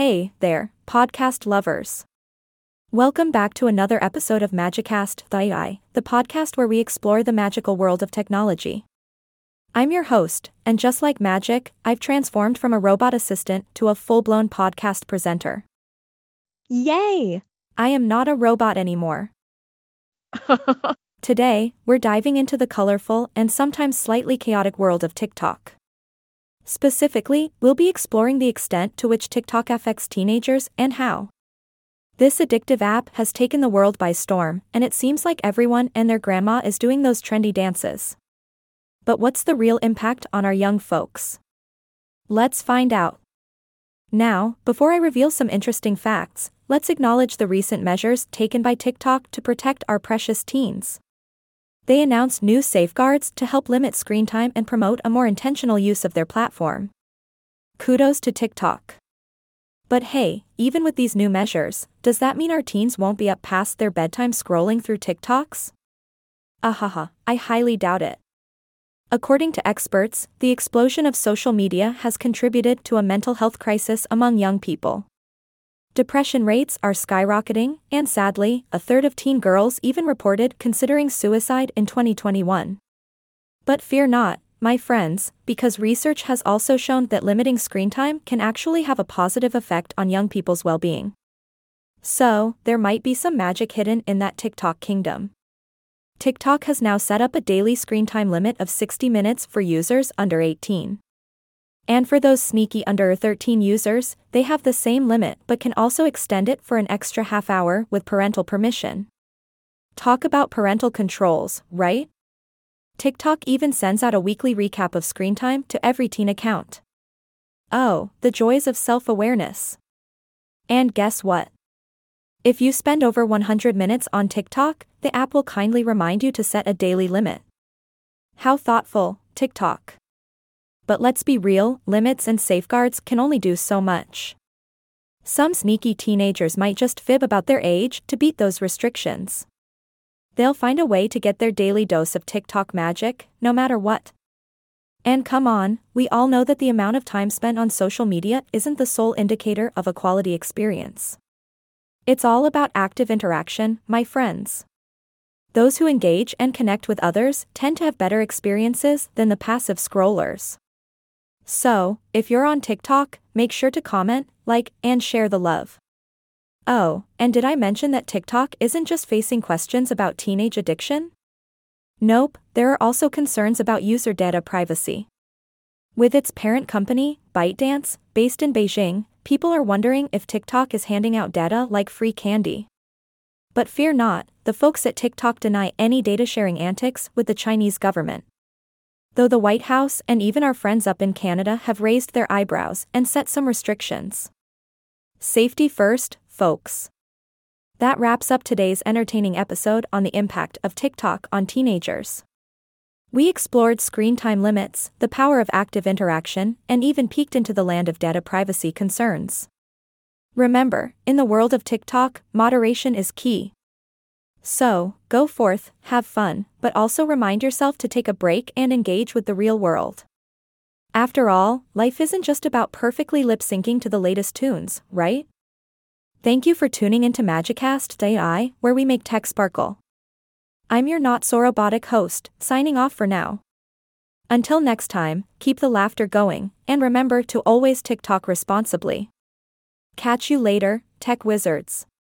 Hey there, podcast lovers. Welcome back to another episode of Magicast the AI, the podcast where we explore the magical world of technology. I'm your host, and just like magic, I've transformed from a robot assistant to a full blown podcast presenter. Yay! I am not a robot anymore. Today, we're diving into the colorful and sometimes slightly chaotic world of TikTok. Specifically, we'll be exploring the extent to which TikTok affects teenagers and how. This addictive app has taken the world by storm, and it seems like everyone and their grandma is doing those trendy dances. But what's the real impact on our young folks? Let's find out. Now, before I reveal some interesting facts, let's acknowledge the recent measures taken by TikTok to protect our precious teens. They announced new safeguards to help limit screen time and promote a more intentional use of their platform. Kudos to TikTok. But hey, even with these new measures, does that mean our teens won't be up past their bedtime scrolling through TikToks? Ahaha, I highly doubt it. According to experts, the explosion of social media has contributed to a mental health crisis among young people. Depression rates are skyrocketing, and sadly, a third of teen girls even reported considering suicide in 2021. But fear not, my friends, because research has also shown that limiting screen time can actually have a positive effect on young people's well being. So, there might be some magic hidden in that TikTok kingdom. TikTok has now set up a daily screen time limit of 60 minutes for users under 18. And for those sneaky under 13 users, they have the same limit but can also extend it for an extra half hour with parental permission. Talk about parental controls, right? TikTok even sends out a weekly recap of screen time to every teen account. Oh, the joys of self awareness. And guess what? If you spend over 100 minutes on TikTok, the app will kindly remind you to set a daily limit. How thoughtful, TikTok but let's be real, limits and safeguards can only do so much. Some sneaky teenagers might just fib about their age to beat those restrictions. They'll find a way to get their daily dose of TikTok magic, no matter what. And come on, we all know that the amount of time spent on social media isn't the sole indicator of a quality experience. It's all about active interaction, my friends. Those who engage and connect with others tend to have better experiences than the passive scrollers. So, if you're on TikTok, make sure to comment, like, and share the love. Oh, and did I mention that TikTok isn't just facing questions about teenage addiction? Nope, there are also concerns about user data privacy. With its parent company, ByteDance, based in Beijing, people are wondering if TikTok is handing out data like free candy. But fear not, the folks at TikTok deny any data sharing antics with the Chinese government. Though the White House and even our friends up in Canada have raised their eyebrows and set some restrictions. Safety first, folks. That wraps up today's entertaining episode on the impact of TikTok on teenagers. We explored screen time limits, the power of active interaction, and even peeked into the land of data privacy concerns. Remember, in the world of TikTok, moderation is key. So, go forth, have fun, but also remind yourself to take a break and engage with the real world. After all, life isn't just about perfectly lip syncing to the latest tunes, right? Thank you for tuning into Magicast AI, where we make tech sparkle. I'm your not so robotic host, signing off for now. Until next time, keep the laughter going, and remember to always TikTok responsibly. Catch you later, tech wizards.